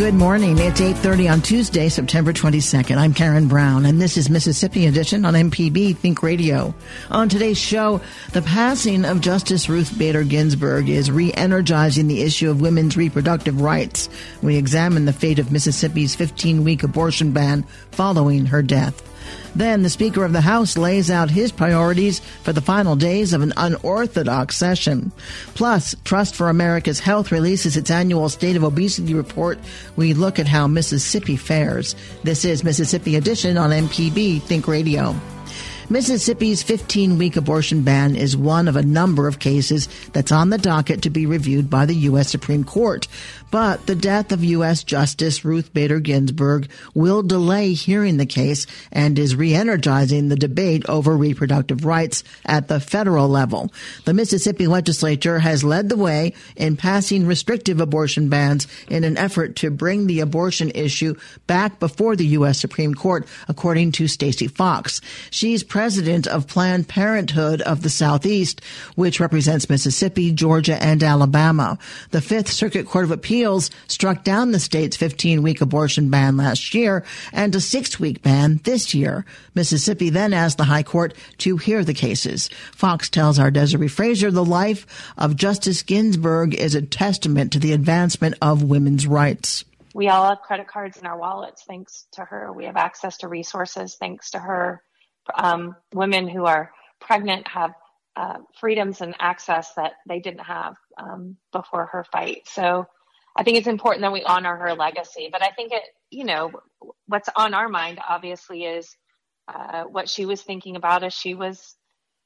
Good morning. It's 8:30 on Tuesday, September 22nd. I'm Karen Brown and this is Mississippi Edition on MPB Think Radio. On today's show, the passing of Justice Ruth Bader Ginsburg is re-energizing the issue of women's reproductive rights. We examine the fate of Mississippi's 15-week abortion ban following her death. Then the Speaker of the House lays out his priorities for the final days of an unorthodox session. Plus, Trust for America's Health releases its annual State of Obesity report. We look at how Mississippi fares. This is Mississippi Edition on MPB Think Radio. Mississippi's 15 week abortion ban is one of a number of cases that's on the docket to be reviewed by the U.S. Supreme Court. But the death of U.S. Justice Ruth Bader Ginsburg will delay hearing the case and is re-energizing the debate over reproductive rights at the federal level. The Mississippi legislature has led the way in passing restrictive abortion bans in an effort to bring the abortion issue back before the U.S. Supreme Court, according to Staci Fox. She's president of Planned Parenthood of the Southeast, which represents Mississippi, Georgia, and Alabama. The Fifth Circuit Court of Appeals struck down the state's 15 week abortion ban last year and a six week ban this year. Mississippi then asked the High Court to hear the cases. Fox tells our Desare Frazier the life of Justice Ginsburg is a testament to the advancement of women's rights. We all have credit cards in our wallets thanks to her. We have access to resources thanks to her. Um, women who are pregnant have uh, freedoms and access that they didn't have um, before her fight. So I think it's important that we honor her legacy. But I think it, you know, what's on our mind obviously is uh, what she was thinking about as she was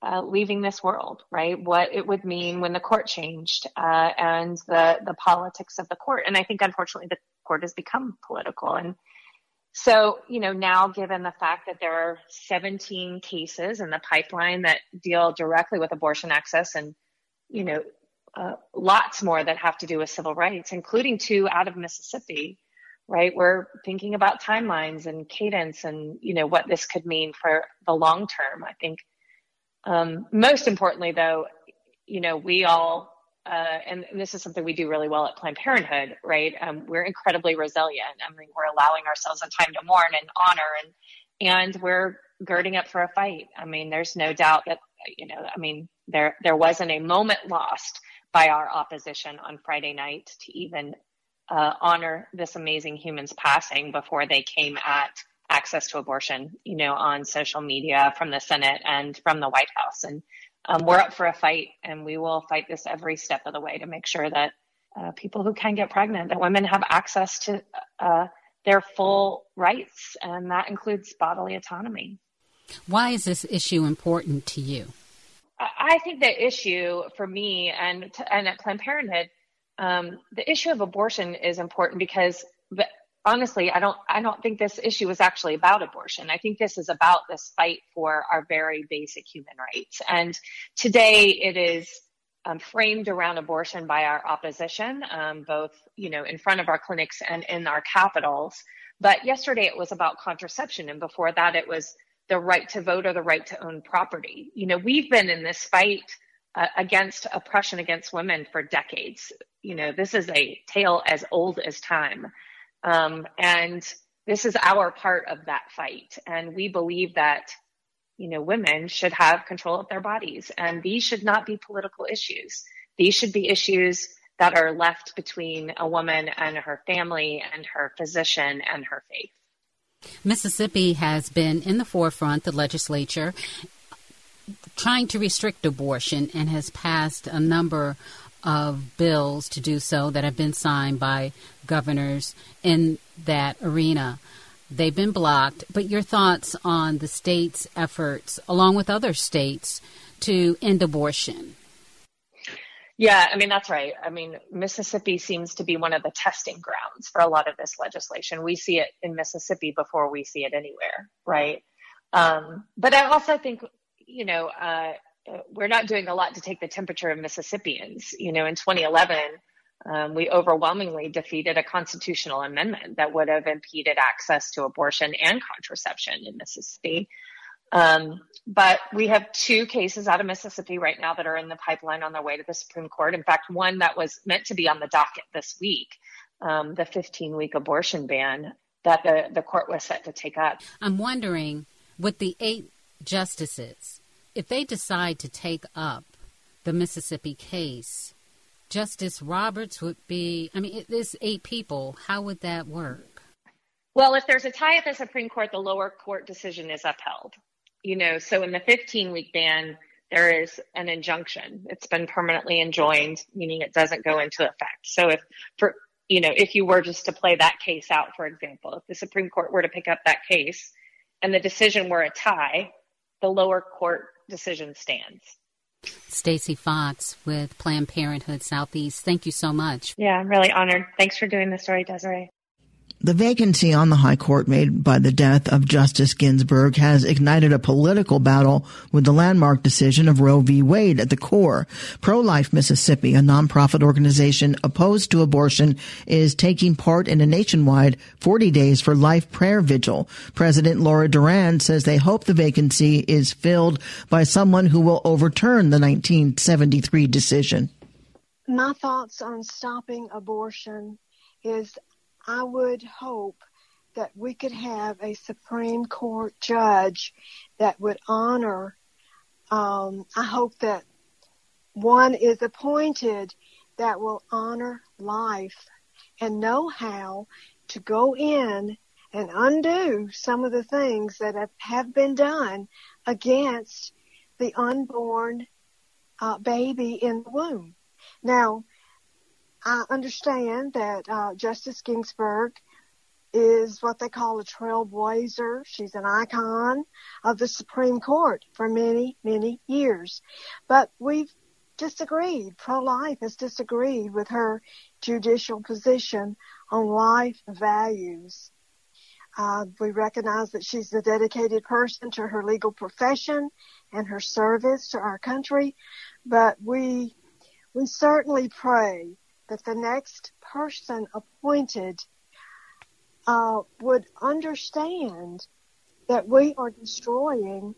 uh, leaving this world, right? What it would mean when the court changed uh, and the the politics of the court. And I think unfortunately the court has become political. And so, you know, now given the fact that there are 17 cases in the pipeline that deal directly with abortion access and you know uh, lots more that have to do with civil rights, including two out of Mississippi. Right, we're thinking about timelines and cadence, and you know what this could mean for the long term. I think um, most importantly, though, you know we all, uh, and, and, this is something we do really well at Planned Parenthood. Right, um, we're incredibly resilient. I mean, we're allowing ourselves a time to mourn and honor, and and we're girding up for a fight. I mean, there's no doubt that you know. I mean, there there wasn't a moment lost by our opposition on Friday night to even uh, honor this amazing human's passing before they came at access to abortion, you know, on social media from the Senate and from the White House. And um, we're up for a fight, and we will fight this every step of the way to make sure that uh, people who can get pregnant, that women have access to uh, their full rights, and that includes bodily autonomy. Why is this issue important to you? I think the issue for me and and at Planned Parenthood, um, the issue of abortion is important because, honestly, I don't I don't think this issue is actually about abortion. I think this is about this fight for our very basic human rights. And today it is um, framed around abortion by our opposition, um, both you know in front of our clinics and in our capitals. But yesterday it was about contraception, and before that it was the right to vote or the right to own property. You know, we've been in this fight uh, against oppression against women for decades. You know, this is a tale as old as time. Um, and this is our part of that fight. And we believe that, you know, women should have control of their bodies and these should not be political issues. These should be issues that are left between a woman and her family and her physician and her faith. Mississippi has been in the forefront, the legislature, trying to restrict abortion and has passed a number of bills to do so that have been signed by governors in that arena. They've been blocked, but your thoughts on the state's efforts, along with other states, to end abortion? Yeah, I mean, that's right. I mean, Mississippi seems to be one of the testing grounds for a lot of this legislation. We see it in Mississippi before we see it anywhere, right? Um, but I also think, you know, uh, we're not doing a lot to take the temperature of Mississippians. You know, in 2011, um, we overwhelmingly defeated a constitutional amendment that would have impeded access to abortion and contraception in Mississippi. Um, but we have two cases out of Mississippi right now that are in the pipeline on their way to the Supreme Court. In fact, one that was meant to be on the docket this week, um, the 15 week abortion ban that the, the court was set to take up. I'm wondering with the eight justices, if they decide to take up the Mississippi case, Justice Roberts would be, I mean, there's eight people. How would that work? Well, if there's a tie at the Supreme Court, the lower court decision is upheld. You know, so in the 15 week ban, there is an injunction. It's been permanently enjoined, meaning it doesn't go into effect. So if for you know, if you were just to play that case out, for example, if the Supreme Court were to pick up that case and the decision were a tie, the lower court decision stands. Staci Fox with Planned Parenthood Southeast. Thank you so much. Yeah, I'm really honored. Thanks for doing the story, Desare. The vacancy on the High Court made by the death of Justice Ginsburg has ignited a political battle with the landmark decision of Roe v. Wade at the core. Pro-Life Mississippi, a nonprofit organization opposed to abortion, is taking part in a nationwide 40 days for life prayer vigil. President Laura Duran says they hope the vacancy is filled by someone who will overturn the 1973 decision. My thoughts on stopping abortion is I would hope that we could have a Supreme Court judge that would honor. Um, I hope that one is appointed that will honor life and know how to go in and undo some of the things that have, have been done against the unborn uh, baby in the womb. Now, I understand that uh, Justice Ginsburg is what they call a trailblazer. She's an icon of the Supreme Court for many, many years. But we've disagreed. Pro-life has disagreed with her judicial position on life values. Uh, we recognize that she's a dedicated person to her legal profession and her service to our country, but we we certainly pray that the next person appointed uh, would understand that we are destroying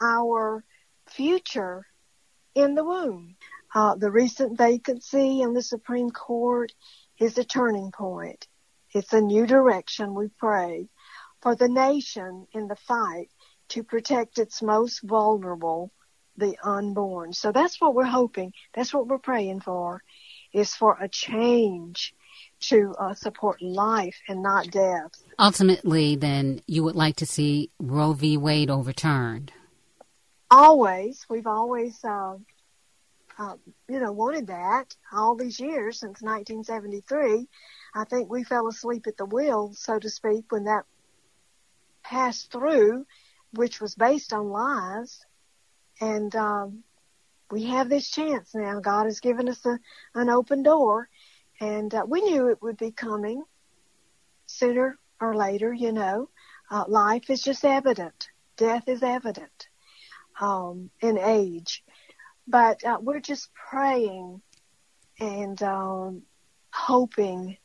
our future in the womb. Uh, the recent vacancy in the Supreme Court is a turning point. It's a new direction, we pray, for the nation in the fight to protect its most vulnerable, the unborn. So that's what we're hoping. That's what we're praying for is for a change to uh, support life and not death. Ultimately, then, you would like to see Roe v. Wade overturned. Always, we've always, uh, uh, you know, wanted that all these years since 1973. I think we fell asleep at the wheel, so to speak, when that passed through, which was based on lies. And um, we have this chance now. God has given us a, an open door, and uh, we knew it would be coming sooner or later. You know, uh, life is just evident. Death is evident um, in age, but uh, we're just praying and um, hoping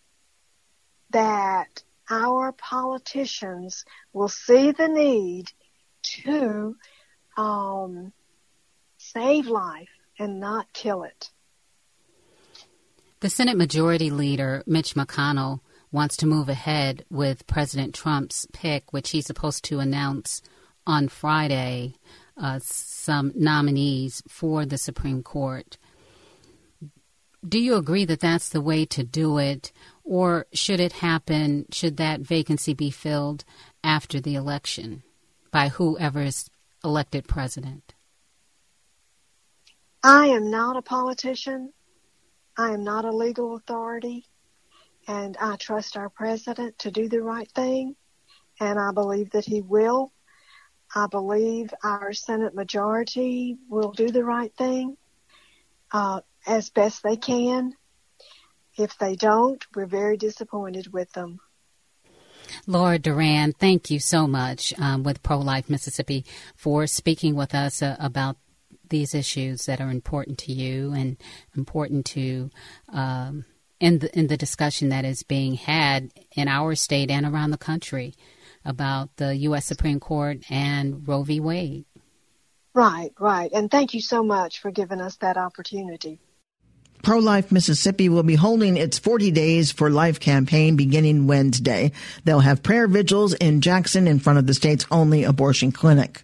that our politicians will see the need to um, save life and not kill it. The Senate Majority Leader, Mitch McConnell, wants to move ahead with President Trump's pick, which he's supposed to announce on Friday, uh, some nominees for the Supreme Court. Do you agree that that's the way to do it, or should it happen? Should that vacancy be filled after the election by whoever is elected president? I am not a politician. I am not a legal authority. And I trust our president to do the right thing. And I believe that he will. I believe our Senate majority will do the right thing uh, as best they can. If they don't, we're very disappointed with them. Laura Duran, thank you so much um, with Pro Life Mississippi for speaking with us uh, about these issues that are important to you and important to um, in the in the discussion that is being had in our state and around the country about the U.S. Supreme Court and Roe v. Wade. Right, right, and thank you so much for giving us that opportunity. Pro Life Mississippi will be holding its 40 Days for Life campaign beginning Wednesday. They'll have prayer vigils in Jackson in front of the state's only abortion clinic.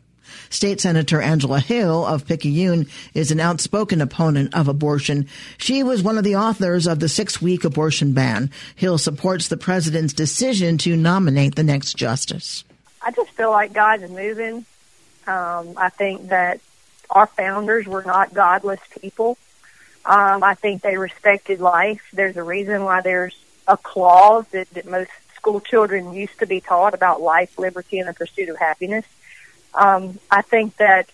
State Senator Angela Hill of Picayune is an outspoken opponent of abortion. She was one of the authors of the six week abortion ban. Hill supports the president's decision to nominate the next justice. I just feel like God is moving. Um, I think that our founders were not godless people. Um, I think they respected life. There's a reason why there's a clause that, that most school children used to be taught about life, liberty, and the pursuit of happiness. Um, I think that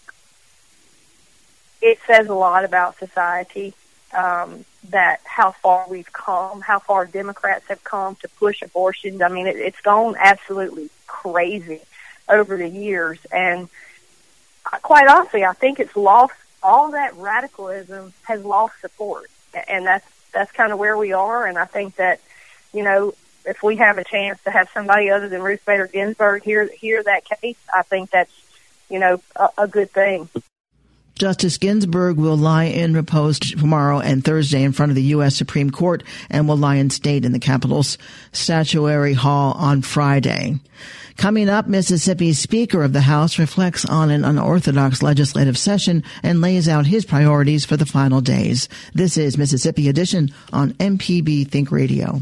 it says a lot about society um, that how far we've come, how far Democrats have come to push abortions. I mean, it, it's gone absolutely crazy over the years, and quite honestly, I think it's lost all that radicalism has lost support, and that's that's kind of where we are. And I think that you know if we have a chance to have somebody other than Ruth Bader Ginsburg hear hear that case, I think that's you know a, a good thing. Justice Ginsburg will lie in repose tomorrow and Thursday in front of the U.S. Supreme Court and will lie in state in the Capitol's Statuary Hall on Friday. Coming up, Mississippi's Speaker of the House reflects on an unorthodox legislative session and lays out his priorities for the final days. This is Mississippi Edition on MPB Think Radio.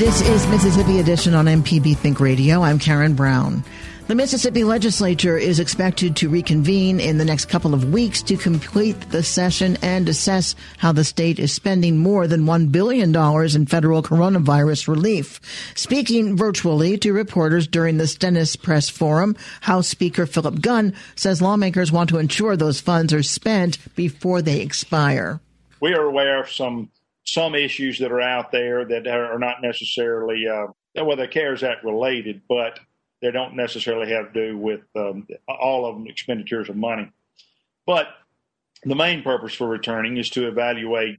This is Mississippi Edition on MPB Think Radio. I'm Karen Brown. The Mississippi legislature is expected to reconvene in the next couple of weeks to complete the session and assess how the state is spending more than $1 billion in federal coronavirus relief. Speaking virtually to reporters during the Stennis Press Forum, House Speaker Philip Gunn says lawmakers want to ensure those funds are spent before they expire. We are aware of some some issues that are out there that are not necessarily uh, well, the CARES Act related, but they don't necessarily have to do with um, all of them expenditures of money. But the main purpose for returning is to evaluate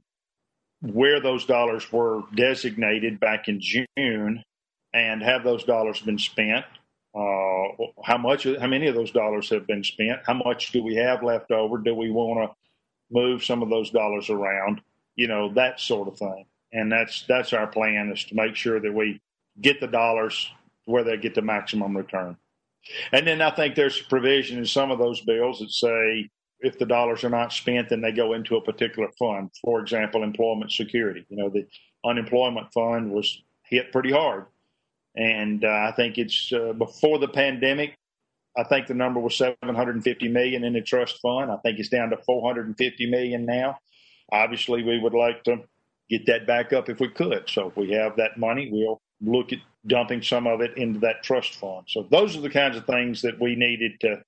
where those dollars were designated back in June and have those dollars been spent. Uh, how much? How many of those dollars have been spent? How much do we have left over? Do we want to move some of those dollars around? You know that sort of thing. And that's that's our plan is to make sure that we get the dollars where they get the maximum return. And then I think there's a provision in some of those bills that say if the dollars are not spent, then they go into a particular fund. For example, employment security. You know, the unemployment fund was hit pretty hard. And uh, I think it's uh, before the pandemic, I think the number was 750 million in the trust fund. I think it's down to 450 million now. Obviously, we would like to get that back up if we could. So if we have that money, we'll look at dumping some of it into that trust fund. So those are the kinds of things that we needed to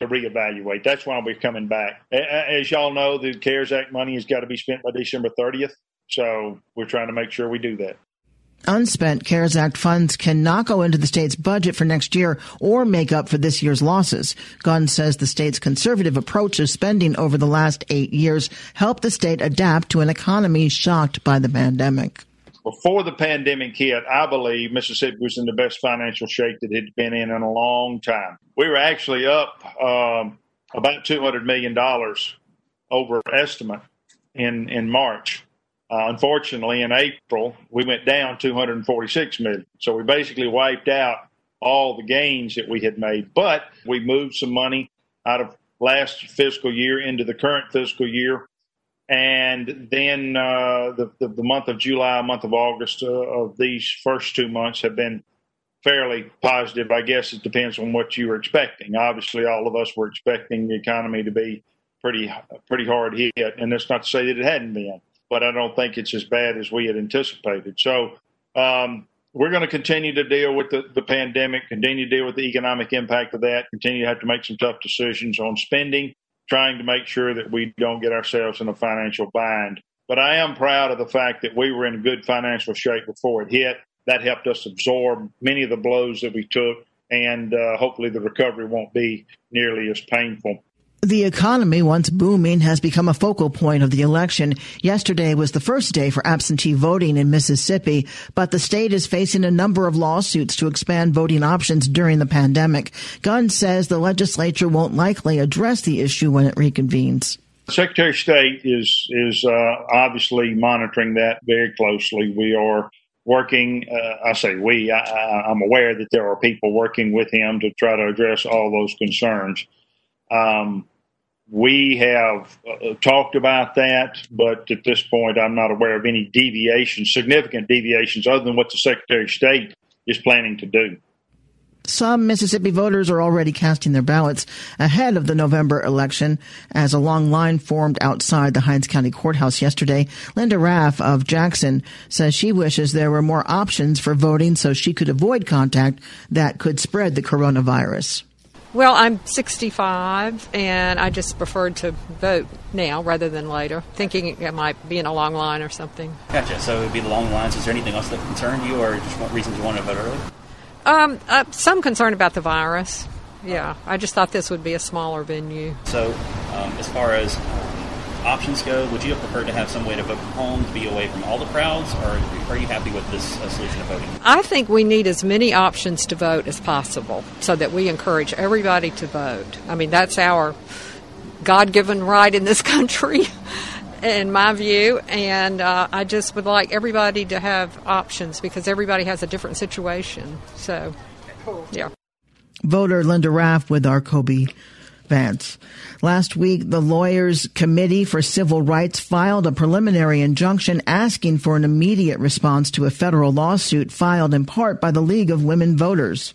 to reevaluate. That's why we're coming back. As y'all know, the CARES Act money has got to be spent by December 30th. So we're trying to make sure we do that. Unspent CARES Act funds cannot go into the state's budget for next year or make up for this year's losses. Gunn says the state's conservative approach to spending over the last eight years helped the state adapt to an economy shocked by the pandemic before the pandemic hit, I believe Mississippi was in the best financial shape that it had been in in a long time. We were actually up um, about $200 million over estimate in, in March. Uh, unfortunately, in April, we went down 246 million. So we basically wiped out all the gains that we had made. But we moved some money out of last fiscal year into the current fiscal year. And then uh, the, the, the month of July, month of August uh, of these first two months have been fairly positive. I guess it depends on what you were expecting. Obviously, all of us were expecting the economy to be pretty pretty hard hit, and that's not to say that it hadn't been, but I don't think it's as bad as we had anticipated. So um, we're going to continue to deal with the, the pandemic, continue to deal with the economic impact of that, continue to have to make some tough decisions on spending trying to make sure that we don't get ourselves in a financial bind. But I am proud of the fact that we were in good financial shape before it hit. That helped us absorb many of the blows that we took, and uh, hopefully the recovery won't be nearly as painful. The economy, once booming, has become a focal point of the election. Yesterday was the first day for absentee voting in Mississippi, but the state is facing a number of lawsuits to expand voting options during the pandemic. Gunn says the legislature won't likely address the issue when it reconvenes. Secretary of State is is uh, obviously monitoring that very closely. We are working. Uh, I say we. I, am aware that there are people working with him to try to address all those concerns. Um, we have uh, talked about that, but at this point, I'm not aware of any deviations, significant deviations, other than what the Secretary of State is planning to do. Some Mississippi voters are already casting their ballots ahead of the November election as a long line formed outside the Hinds County Courthouse yesterday. Linda Raff of Jackson says she wishes there were more options for voting so she could avoid contact that could spread the coronavirus. Well, I'm 65, and I just preferred to vote now rather than later, thinking it might be in a long line or something. Gotcha. So it would be the long lines. Is there anything else that concerned you, or just what reasons you want to vote early? Um, uh, some concern about the virus. Yeah, I just thought this would be a smaller venue. So, um, as far as options go, would you have preferred to have some way to vote from home to be away from all the crowds, or are you happy with this uh, solution of voting? I think we need as many options to vote as possible so that we encourage everybody to vote. I mean, that's our God given right in this country. in my view, and uh, I just would like everybody to have options because everybody has a different situation. So, yeah. Voter Linda Raff with our Kobee Vance. Last week, the Lawyers Committee for Civil Rights filed a preliminary injunction asking for an immediate response to a federal lawsuit filed in part by the League of Women Voters.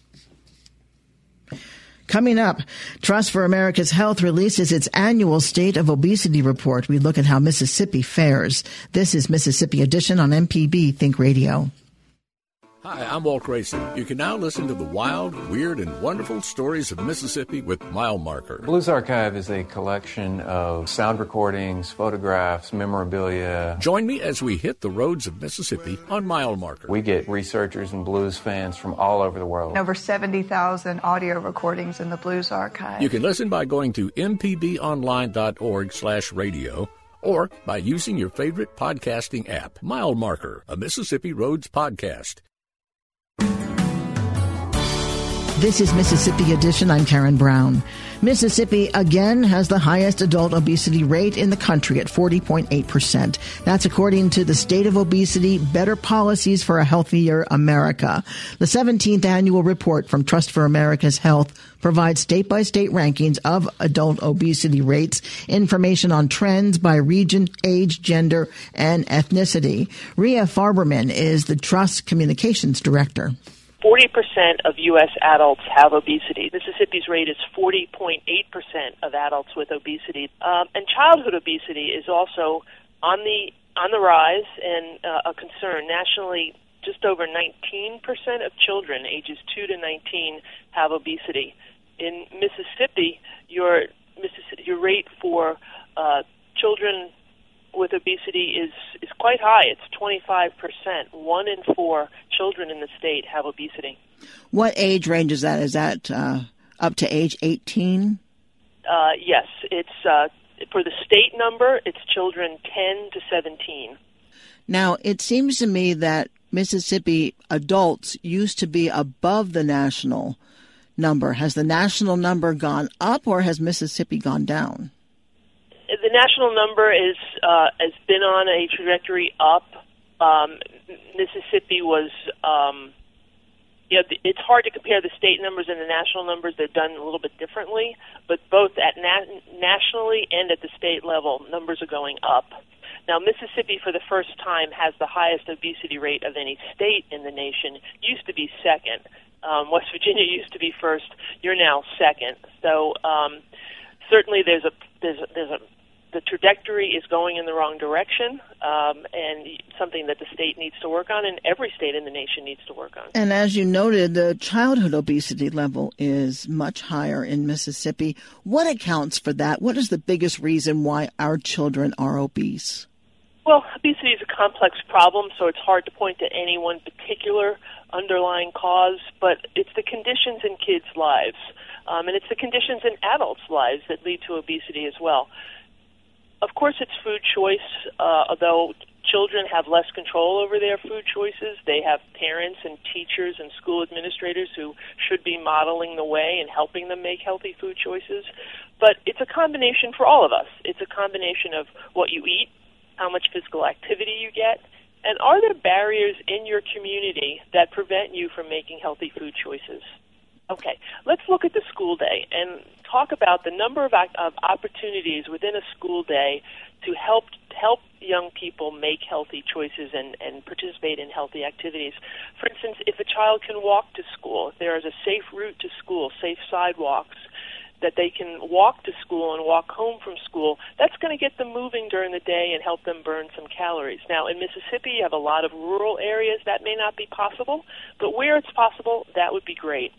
Coming up, Trust for America's Health releases its annual State of Obesity report. We look at how Mississippi fares. This is Mississippi Edition on MPB Think Radio. Hi, I'm Walt Grayson. You can now listen to the wild, weird, and wonderful stories of Mississippi with Mile Marker. Blues Archive is a collection of sound recordings, photographs, memorabilia. Join me as we hit the roads of Mississippi on Mile Marker. We get researchers and blues fans from all over the world. Over 70,000 audio recordings in the Blues Archive. You can listen by going to mpbonline.org slash radio or by using your favorite podcasting app. Mile Marker, a Mississippi Roads podcast. This is Mississippi Edition. I'm Karen Brown. Mississippi again has the highest adult obesity rate in the country at 40.8%. That's according to the State of Obesity Better Policies for a Healthier America. The 17th annual report from Trust for America's Health provides state by state rankings of adult obesity rates, information on trends by region, age, gender, and ethnicity. Ria Farberman is the Trust Communications Director. 40% of U.S. adults have obesity. Mississippi's rate is 40.8% of adults with obesity. Um, and childhood obesity is also on the on the rise and uh, a concern. Nationally, just over 19% of children ages 2 to 19 have obesity. In Mississippi, your Mississippi, your rate for uh, children with obesity is is quite high. It's 25 percent. One in four children in the state have obesity. What age range is that? Is that uh, up to age 18? Uh, yes, it's uh, for the state number. It's children 10 to 17. Now, it seems to me that Mississippi adults used to be above the national number. Has the national number gone up or has Mississippi gone down? National number is uh, has been on a trajectory up. Um, Mississippi was, um, you know, it's hard to compare the state numbers and the national numbers. They're done a little bit differently, but both at na- nationally and at the state level, numbers are going up. Now, Mississippi, for the first time, has the highest obesity rate of any state in the nation. Used to be second. Um, West Virginia used to be first. You're now second. So um, certainly, there's a there's a, there's a the trajectory is going in the wrong direction, um, and something that the state needs to work on, and every state in the nation needs to work on. And as you noted, the childhood obesity level is much higher in Mississippi. What accounts for that? What is the biggest reason why our children are obese? Well, obesity is a complex problem, so it's hard to point to any one particular underlying cause, but it's the conditions in kids' lives, um, and it's the conditions in adults' lives that lead to obesity as well. Of course, it's food choice, uh, although children have less control over their food choices. They have parents and teachers and school administrators who should be modeling the way and helping them make healthy food choices. But it's a combination for all of us. It's a combination of what you eat, how much physical activity you get, and are there barriers in your community that prevent you from making healthy food choices? Okay, let's look at the school day and talk about the number of, of opportunities within a school day to help help young people make healthy choices and, and participate in healthy activities. For instance, if a child can walk to school, if there is a safe route to school, safe sidewalks, that they can walk to school and walk home from school, that's going to get them moving during the day and help them burn some calories. Now, in Mississippi, you have a lot of rural areas that may not be possible, but where it's possible, that would be great.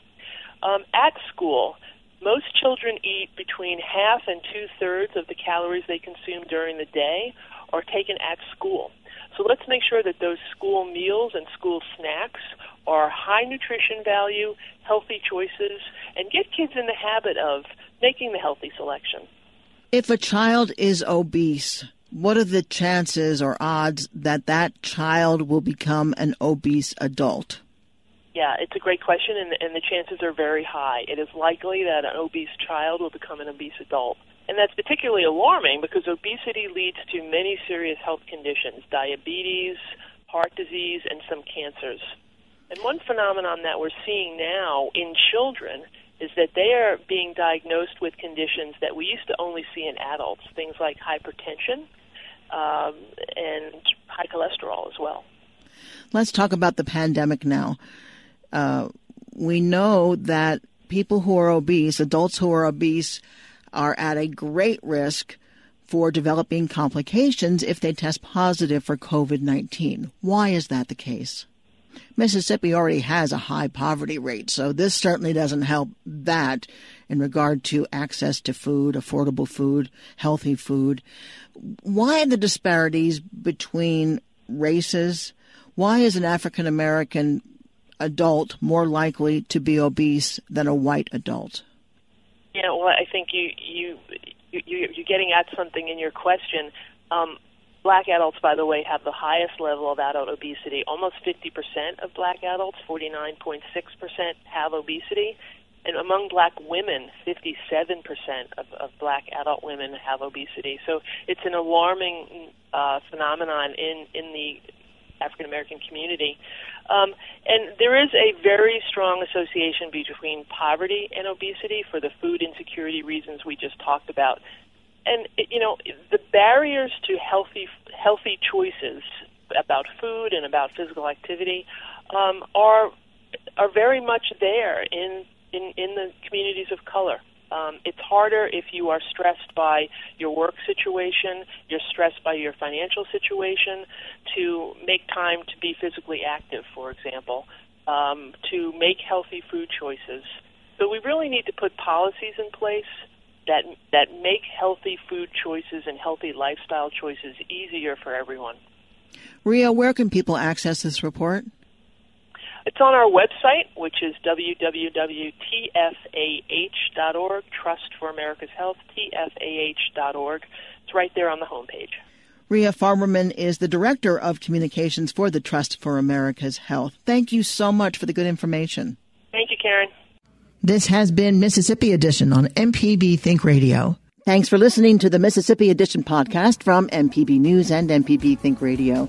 Um, at school, most children eat between half and two thirds of the calories they consume during the day are taken at school. So let's make sure that those school meals and school snacks are high nutrition value, healthy choices, and get kids in the habit of making the healthy selection. If a child is obese, what are the chances or odds that that child will become an obese adult? Yeah, it's a great question, and, and the chances are very high. It is likely that an obese child will become an obese adult. And that's particularly alarming because obesity leads to many serious health conditions diabetes, heart disease, and some cancers. And one phenomenon that we're seeing now in children is that they are being diagnosed with conditions that we used to only see in adults, things like hypertension um, and high cholesterol as well. Let's talk about the pandemic now. Uh, we know that people who are obese, adults who are obese, are at a great risk for developing complications if they test positive for COVID 19. Why is that the case? Mississippi already has a high poverty rate, so this certainly doesn't help that in regard to access to food, affordable food, healthy food. Why the disparities between races? Why is an African American adult more likely to be obese than a white adult? Yeah, well, I think you you, you you're getting at something in your question. Um, Black adults, by the way, have the highest level of adult obesity. Almost 50% of black adults, 49.6%, have obesity. And among black women, 57% of, of black adult women have obesity. So it's an alarming uh, phenomenon in, in the African American community. Um, and there is a very strong association between poverty and obesity for the food insecurity reasons we just talked about and you know the barriers to healthy healthy choices about food and about physical activity um, are are very much there in in, in the communities of color. Um, it's harder if you are stressed by your work situation, you're stressed by your financial situation, to make time to be physically active, for example, um, to make healthy food choices. So we really need to put policies in place that that make healthy food choices and healthy lifestyle choices easier for everyone. Ria, where can people access this report? It's on our website, which is www.tfah.org, Trust for America's Health, tfah.org. It's right there on the homepage. Ria Farberman is the Director of Communications for the Trust for America's Health. Thank you so much for the good information. Thank you, Karen. This has been Mississippi Edition on MPB Think Radio. Thanks for listening to the Mississippi Edition podcast from MPB News and MPB Think Radio.